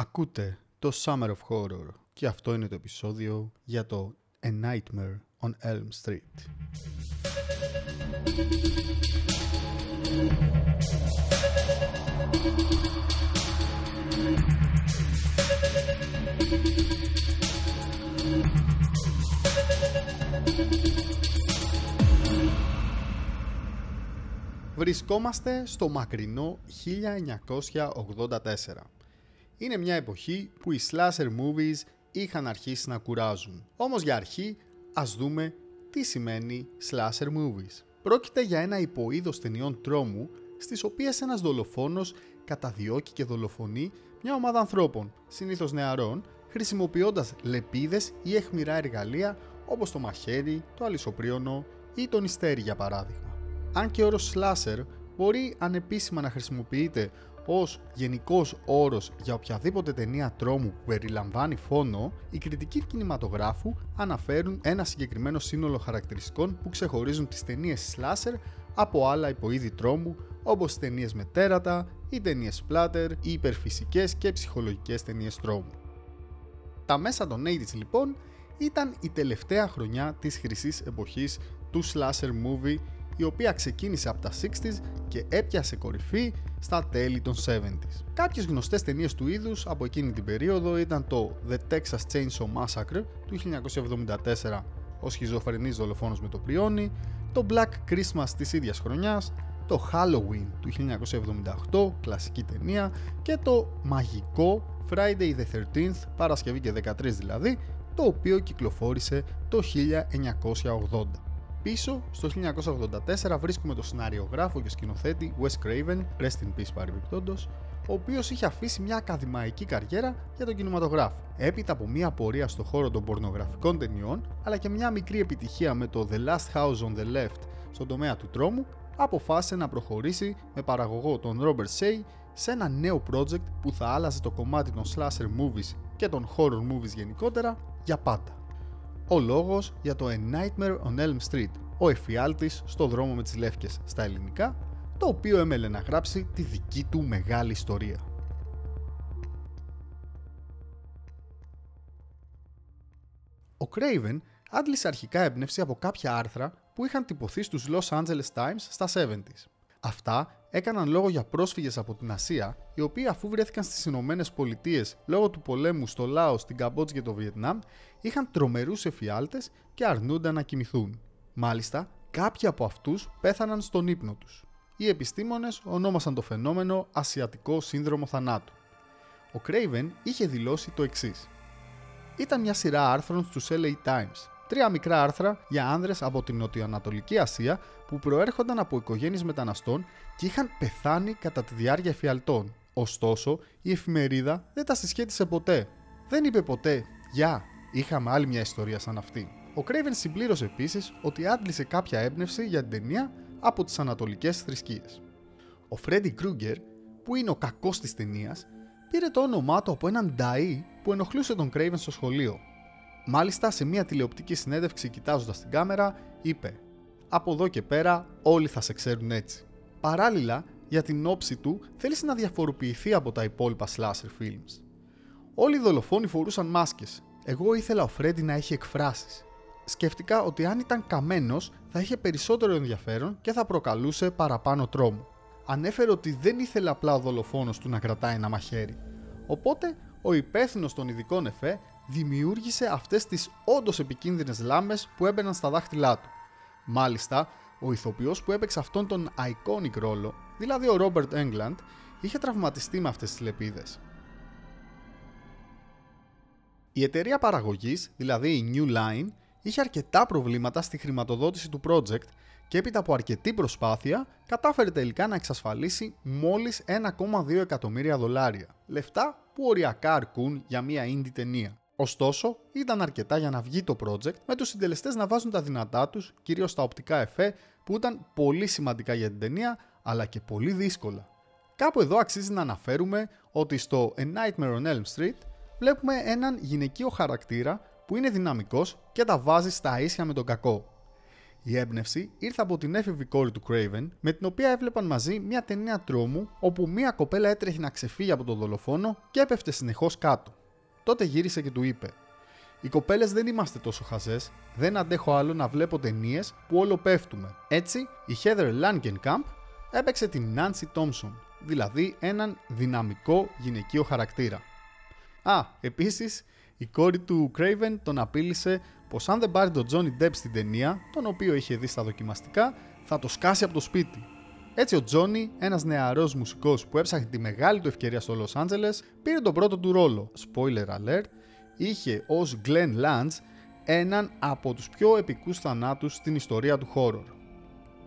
Ακούτε το Summer of Horror και αυτό είναι το επεισόδιο για το A Nightmare on Elm Street. Βρισκόμαστε στο μακρινό 1984. Είναι μια εποχή που οι slasher movies είχαν αρχίσει να κουράζουν. Όμως για αρχή ας δούμε τι σημαίνει slasher movies. Πρόκειται για ένα υποείδος ταινιών τρόμου στις οποίες ένας δολοφόνος καταδιώκει και δολοφονεί μια ομάδα ανθρώπων, συνήθως νεαρών, χρησιμοποιώντας λεπίδες ή εχμηρά εργαλεία όπως το μαχαίρι, το αλυσοπρίωνο ή τον ιστέρι για παράδειγμα αν και ο όρος slasher μπορεί ανεπίσημα να χρησιμοποιείται ως γενικός όρος για οποιαδήποτε ταινία τρόμου που περιλαμβάνει φόνο, οι κριτικοί κινηματογράφου αναφέρουν ένα συγκεκριμένο σύνολο χαρακτηριστικών που ξεχωρίζουν τις ταινίες slasher από άλλα υποείδη τρόμου όπως ταινίες με τέρατα, ή ταινίες splatter, ή υπερφυσικές και ψυχολογικές ταινίες τρόμου. Τα μέσα των 80's λοιπόν ήταν η τελευταία χρονιά της χρυσής εποχής του slasher movie η οποία ξεκίνησε από τα 60s και έπιασε κορυφή στα τέλη των 70s. Κάποιες γνωστές ταινίες του είδους από εκείνη την περίοδο ήταν το The Texas Chainsaw Massacre του 1974 ο σχιζοφρενής δολοφόνος με το πριόνι, το Black Christmas της ίδιας χρονιάς, το Halloween του 1978, κλασική ταινία, και το μαγικό Friday the 13th, Παρασκευή και 13 δηλαδή, το οποίο κυκλοφόρησε το 1980. Πίσω στο 1984 βρίσκουμε το σενάριογράφο και σκηνοθέτη Wes Craven, rest in peace παρεμπιπτόντως, ο οποίος είχε αφήσει μια ακαδημαϊκή καριέρα για τον κινηματογράφο. Έπειτα από μια πορεία στο χώρο των πορνογραφικών ταινιών, αλλά και μια μικρή επιτυχία με το The Last House on the Left στον τομέα του τρόμου, αποφάσισε να προχωρήσει με παραγωγό τον Robert Shea σε ένα νέο project που θα άλλαζε το κομμάτι των slasher movies και των horror movies γενικότερα για πάντα ο λόγος για το A Nightmare on Elm Street, ο εφιάλτης στο δρόμο με τις λεύκες στα ελληνικά, το οποίο έμελε να γράψει τη δική του μεγάλη ιστορία. Ο Craven άντλησε αρχικά έμπνευση από κάποια άρθρα που είχαν τυπωθεί στους Los Angeles Times στα 70s. Αυτά έκαναν λόγο για πρόσφυγες από την Ασία, οι οποίοι αφού βρέθηκαν στις Ηνωμένες Πολιτείες λόγω του πολέμου στο Λάος, την Καμπότζη και το Βιετνάμ, είχαν τρομερούς εφιάλτες και αρνούνταν να κοιμηθούν. Μάλιστα, κάποιοι από αυτούς πέθαναν στον ύπνο τους. Οι επιστήμονες ονόμασαν το φαινόμενο Ασιατικό Σύνδρομο Θανάτου. Ο Craven είχε δηλώσει το εξής. Ήταν μια σειρά άρθρων στους LA Times τρία μικρά άρθρα για άνδρες από την Νοτιοανατολική Ασία που προέρχονταν από οικογένειες μεταναστών και είχαν πεθάνει κατά τη διάρκεια εφιαλτών. Ωστόσο, η εφημερίδα δεν τα συσχέτισε ποτέ. Δεν είπε ποτέ «Γεια, είχαμε άλλη μια ιστορία σαν αυτή». Ο Κρέιβεν συμπλήρωσε επίσης ότι άντλησε κάποια έμπνευση για την ταινία από τις ανατολικές θρησκείες. Ο Φρέντι Κρούγκερ, που είναι ο κακός της ταινίας, πήρε το όνομά του από έναν Νταΐ που ενοχλούσε τον Κρέιβεν στο σχολείο Μάλιστα, σε μια τηλεοπτική συνέντευξη κοιτάζοντας την κάμερα, είπε: Από εδώ και πέρα, όλοι θα σε ξέρουν έτσι. Παράλληλα, για την όψη του, θέλησε να διαφοροποιηθεί από τα υπόλοιπα slasher films. Όλοι οι δολοφόνοι φορούσαν μάσκες. Εγώ ήθελα ο Φρέντι να έχει εκφράσεις. Σκέφτηκα ότι αν ήταν καμένος θα είχε περισσότερο ενδιαφέρον και θα προκαλούσε παραπάνω τρόμο. Ανέφερε ότι δεν ήθελε απλά ο δολοφόνος του να κρατάει ένα μαχαίρι. Οπότε ο υπεύθυνος των ειδικών εφέ δημιούργησε αυτές τις όντως επικίνδυνες λάμες που έμπαιναν στα δάχτυλά του. Μάλιστα, ο ηθοποιός που έπαιξε αυτόν τον iconic ρόλο, δηλαδή ο Robert Englund, είχε τραυματιστεί με αυτές τις λεπίδες. Η εταιρεία παραγωγής, δηλαδή η New Line, είχε αρκετά προβλήματα στη χρηματοδότηση του project και έπειτα από αρκετή προσπάθεια κατάφερε τελικά να εξασφαλίσει μόλις 1,2 εκατομμύρια δολάρια. Λεφτά που οριακά αρκούν για μια indie ταινία. Ωστόσο, ήταν αρκετά για να βγει το project, με τους συντελεστές να βάζουν τα δυνατά τους, κυρίως τα οπτικά εφέ, που ήταν πολύ σημαντικά για την ταινία, αλλά και πολύ δύσκολα. Κάπου εδώ αξίζει να αναφέρουμε ότι στο A Nightmare on Elm Street βλέπουμε έναν γυναικείο χαρακτήρα που είναι δυναμικός και τα βάζει στα ίσια με τον κακό. Η έμπνευση ήρθε από την έφηβη κόρη του Craven, με την οποία έβλεπαν μαζί μια ταινία τρόμου όπου μια κοπέλα έτρεχε να ξεφύγει από τον δολοφόνο και έπεφτε συνεχώς κάτω. Τότε γύρισε και του είπε: Οι κοπέλες δεν είμαστε τόσο χαζές, δεν αντέχω άλλο να βλέπω ταινίες που όλο πέφτουμε. Έτσι, η Heather Langenkamp έπαιξε την Nancy Thompson, δηλαδή έναν δυναμικό γυναικείο χαρακτήρα. Α, επίσης, η κόρη του Craven τον απείλησε πως αν δεν πάρει τον Johnny Depp στην ταινία, τον οποίο είχε δει στα δοκιμαστικά, θα το σκάσει από το σπίτι. Έτσι ο Τζόνι, ένας νεαρός μουσικός που έψαχνε τη μεγάλη του ευκαιρία στο Los Angeles, πήρε τον πρώτο του ρόλο. Spoiler alert, είχε ως Glenn Lance έναν από τους πιο επικούς θανάτους στην ιστορία του horror.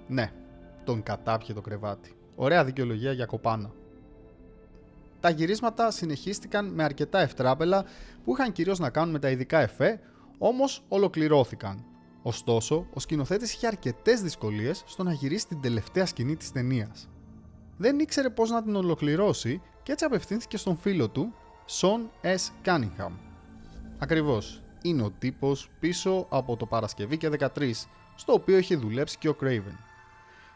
Ναι, τον κατάπιε το κρεβάτι. Ωραία δικαιολογία για κοπάνα. Τα γυρίσματα συνεχίστηκαν με αρκετά ευτράπελα που είχαν κυρίως να κάνουν με τα ειδικά εφέ, όμως ολοκληρώθηκαν. Ωστόσο, ο σκηνοθέτης είχε αρκετές δυσκολίες στο να γυρίσει την τελευταία σκηνή της ταινίας. Δεν ήξερε πώς να την ολοκληρώσει και έτσι απευθύνθηκε στον φίλο του, Sean S. Cunningham. Ακριβώς, είναι ο τύπος πίσω από το Παρασκευή και 13, στο οποίο είχε δουλέψει και ο Craven.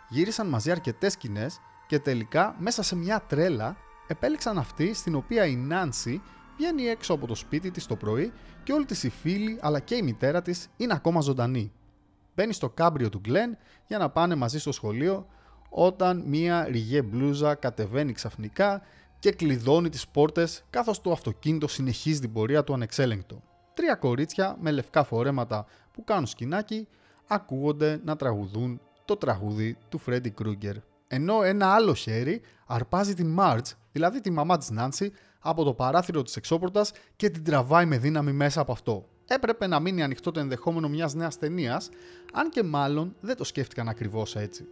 Γύρισαν μαζί αρκετές σκηνές και τελικά μέσα σε μια τρέλα επέλεξαν αυτή στην οποία η Νάνση βγαίνει έξω από το σπίτι της το πρωί και όλοι της οι φίλοι αλλά και η μητέρα της είναι ακόμα ζωντανή. Μπαίνει στο κάμπριο του Γκλέν για να πάνε μαζί στο σχολείο όταν μία ριγέ μπλούζα κατεβαίνει ξαφνικά και κλειδώνει τις πόρτες καθώς το αυτοκίνητο συνεχίζει την πορεία του ανεξέλεγκτο. Τρία κορίτσια με λευκά φορέματα που κάνουν σκηνάκι ακούγονται να τραγουδούν το τραγούδι του Φρέντι Κρούγκερ. Ενώ ένα άλλο χέρι αρπάζει την Μάρτζ, δηλαδή τη μαμά της Νάνση, από το παράθυρο της εξώπορτας και την τραβάει με δύναμη μέσα από αυτό. Έπρεπε να μείνει ανοιχτό το ενδεχόμενο μιας νέας ταινίας, αν και μάλλον δεν το σκέφτηκαν ακριβώς έτσι.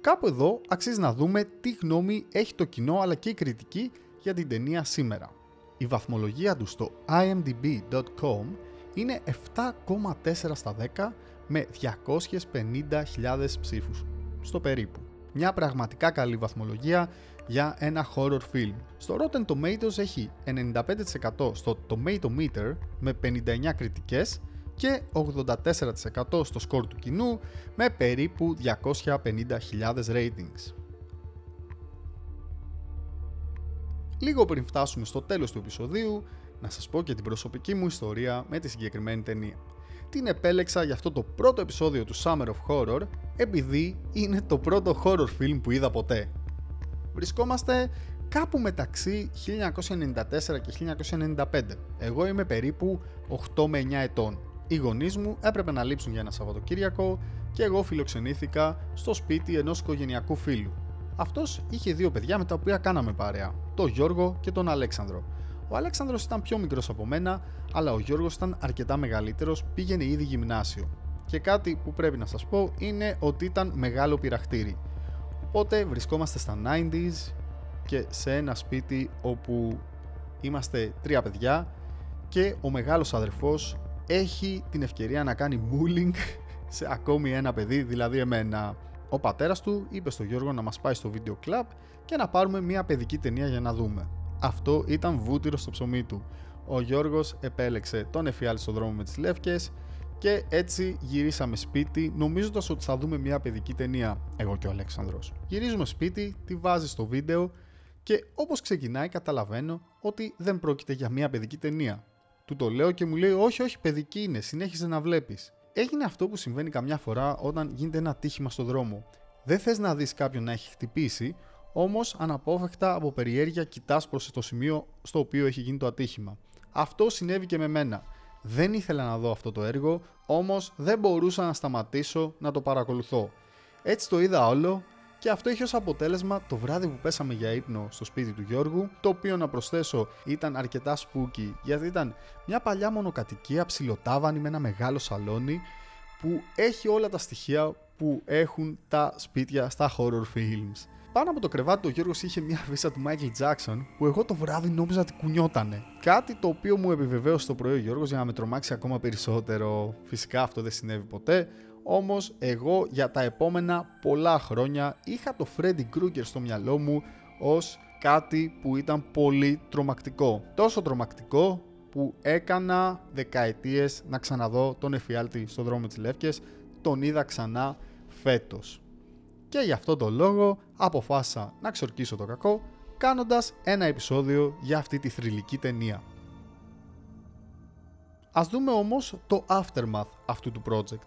Κάπου εδώ αξίζει να δούμε τι γνώμη έχει το κοινό αλλά και η κριτική για την ταινία σήμερα. Η βαθμολογία του στο imdb.com είναι 7,4 στα 10 με 250.000 ψήφους, στο περίπου. Μια πραγματικά καλή βαθμολογία για ένα horror film. Στο Rotten Tomatoes έχει 95% στο Tomato Meter με 59 κριτικές και 84% στο σκορ του κοινού με περίπου 250.000 ratings. Λίγο πριν φτάσουμε στο τέλος του επεισοδίου, να σας πω και την προσωπική μου ιστορία με τη συγκεκριμένη ταινία. Την επέλεξα για αυτό το πρώτο επεισόδιο του Summer of Horror επειδή είναι το πρώτο horror film που είδα ποτέ βρισκόμαστε κάπου μεταξύ 1994 και 1995. Εγώ είμαι περίπου 8 με 9 ετών. Οι γονείς μου έπρεπε να λείψουν για ένα Σαββατοκύριακο και εγώ φιλοξενήθηκα στο σπίτι ενός οικογενειακού φίλου. Αυτός είχε δύο παιδιά με τα οποία κάναμε παρέα, τον Γιώργο και τον Αλέξανδρο. Ο Αλέξανδρος ήταν πιο μικρός από μένα, αλλά ο Γιώργος ήταν αρκετά μεγαλύτερος, πήγαινε ήδη γυμνάσιο. Και κάτι που πρέπει να σας πω είναι ότι ήταν μεγάλο πειραχτήρι. Οπότε βρισκόμαστε στα 90s και σε ένα σπίτι όπου είμαστε τρία παιδιά και ο μεγάλος αδερφός έχει την ευκαιρία να κάνει bullying σε ακόμη ένα παιδί, δηλαδή εμένα. Ο πατέρας του είπε στο Γιώργο να μας πάει στο βίντεο club και να πάρουμε μια παιδική ταινία για να δούμε. Αυτό ήταν βούτυρο στο ψωμί του. Ο Γιώργος επέλεξε τον εφιάλτη στο δρόμο με τις λεύκες και έτσι γυρίσαμε σπίτι νομίζοντας ότι θα δούμε μια παιδική ταινία, εγώ και ο Αλέξανδρος. Γυρίζουμε σπίτι, τη βάζεις στο βίντεο και όπως ξεκινάει καταλαβαίνω ότι δεν πρόκειται για μια παιδική ταινία. Του το λέω και μου λέει όχι όχι παιδική είναι, συνέχιζε να βλέπεις. Έγινε αυτό που συμβαίνει καμιά φορά όταν γίνεται ένα τύχημα στο δρόμο. Δεν θες να δεις κάποιον να έχει χτυπήσει, όμως αναπόφευκτα από περιέργεια κοιτάς προς το σημείο στο οποίο έχει γίνει το ατύχημα. Αυτό συνέβη και με μένα. Δεν ήθελα να δω αυτό το έργο, όμως δεν μπορούσα να σταματήσω να το παρακολουθώ. Έτσι το είδα όλο και αυτό είχε ως αποτέλεσμα το βράδυ που πέσαμε για ύπνο στο σπίτι του Γιώργου, το οποίο να προσθέσω ήταν αρκετά spooky γιατί ήταν μια παλιά μονοκατοικία ψιλοτάβανη με ένα μεγάλο σαλόνι που έχει όλα τα στοιχεία που έχουν τα σπίτια στα horror films. Πάνω από το κρεβάτι ο Γιώργος είχε μια βίσα του Michael Jackson που εγώ το βράδυ νόμιζα ότι κουνιότανε. Κάτι το οποίο μου επιβεβαίωσε το πρωί ο Γιώργος για να με τρομάξει ακόμα περισσότερο. Φυσικά αυτό δεν συνέβη ποτέ. Όμως εγώ για τα επόμενα πολλά χρόνια είχα το Freddy Krueger στο μυαλό μου ως κάτι που ήταν πολύ τρομακτικό. Τόσο τρομακτικό που έκανα δεκαετίες να ξαναδώ τον εφιάλτη στο δρόμο της Λεύκες τον είδα ξανά φέτος. Και γι' αυτό το λόγο αποφάσισα να ξορκίσω το κακό κάνοντας ένα επεισόδιο για αυτή τη θρηλυκή ταινία. Ας δούμε όμως το aftermath αυτού του project.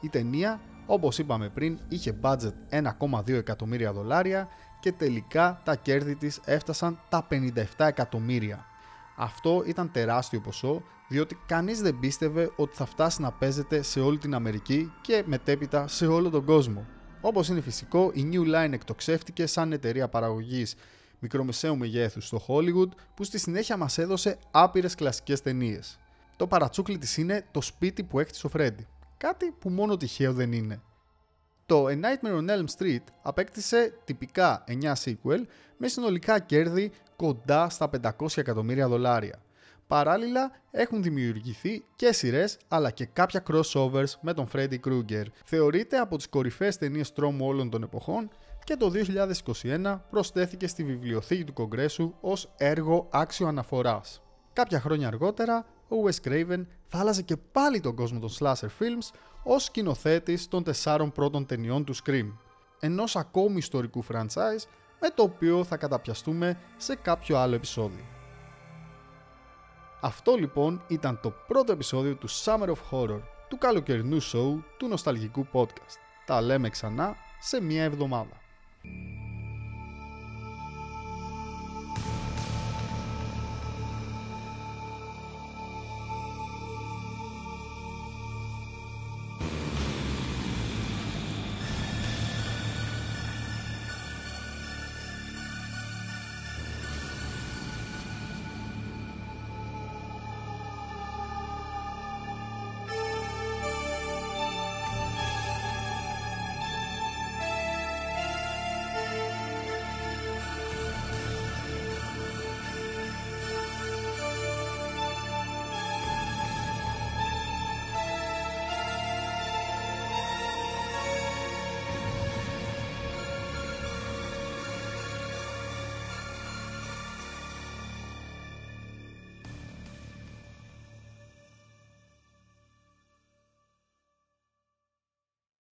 Η ταινία, όπως είπαμε πριν, είχε budget 1,2 εκατομμύρια δολάρια και τελικά τα κέρδη της έφτασαν τα 57 εκατομμύρια. Αυτό ήταν τεράστιο ποσό, διότι κανείς δεν πίστευε ότι θα φτάσει να παίζεται σε όλη την Αμερική και μετέπειτα σε όλο τον κόσμο. Όπως είναι φυσικό, η New Line εκτοξεύτηκε σαν εταιρεία παραγωγής μικρομεσαίου μεγέθους στο Hollywood που στη συνέχεια μας έδωσε άπειρες κλασικές ταινίες. Το παρατσούκλι της είναι το σπίτι που έκτισε ο Φρέντι. Κάτι που μόνο τυχαίο δεν είναι. Το A Nightmare on Elm Street απέκτησε τυπικά 9 sequel με συνολικά κέρδη κοντά στα 500 εκατομμύρια δολάρια. Παράλληλα έχουν δημιουργηθεί και σειρές αλλά και κάποια crossovers με τον Freddy Krueger. Θεωρείται από τις κορυφαίες ταινίες τρόμου όλων των εποχών και το 2021 προσθέθηκε στη βιβλιοθήκη του Κογκρέσου ως έργο άξιο αναφοράς. Κάποια χρόνια αργότερα, ο Wes Craven θα άλλαζε και πάλι τον κόσμο των slasher films ως σκηνοθέτης των τεσσάρων πρώτων ταινιών του Scream, ενός ακόμη ιστορικού franchise με το οποίο θα καταπιαστούμε σε κάποιο άλλο επεισόδιο. Αυτό λοιπόν ήταν το πρώτο επεισόδιο του Summer of Horror, του καλοκαιρινού show του νοσταλγικού podcast. Τα λέμε ξανά σε μία εβδομάδα.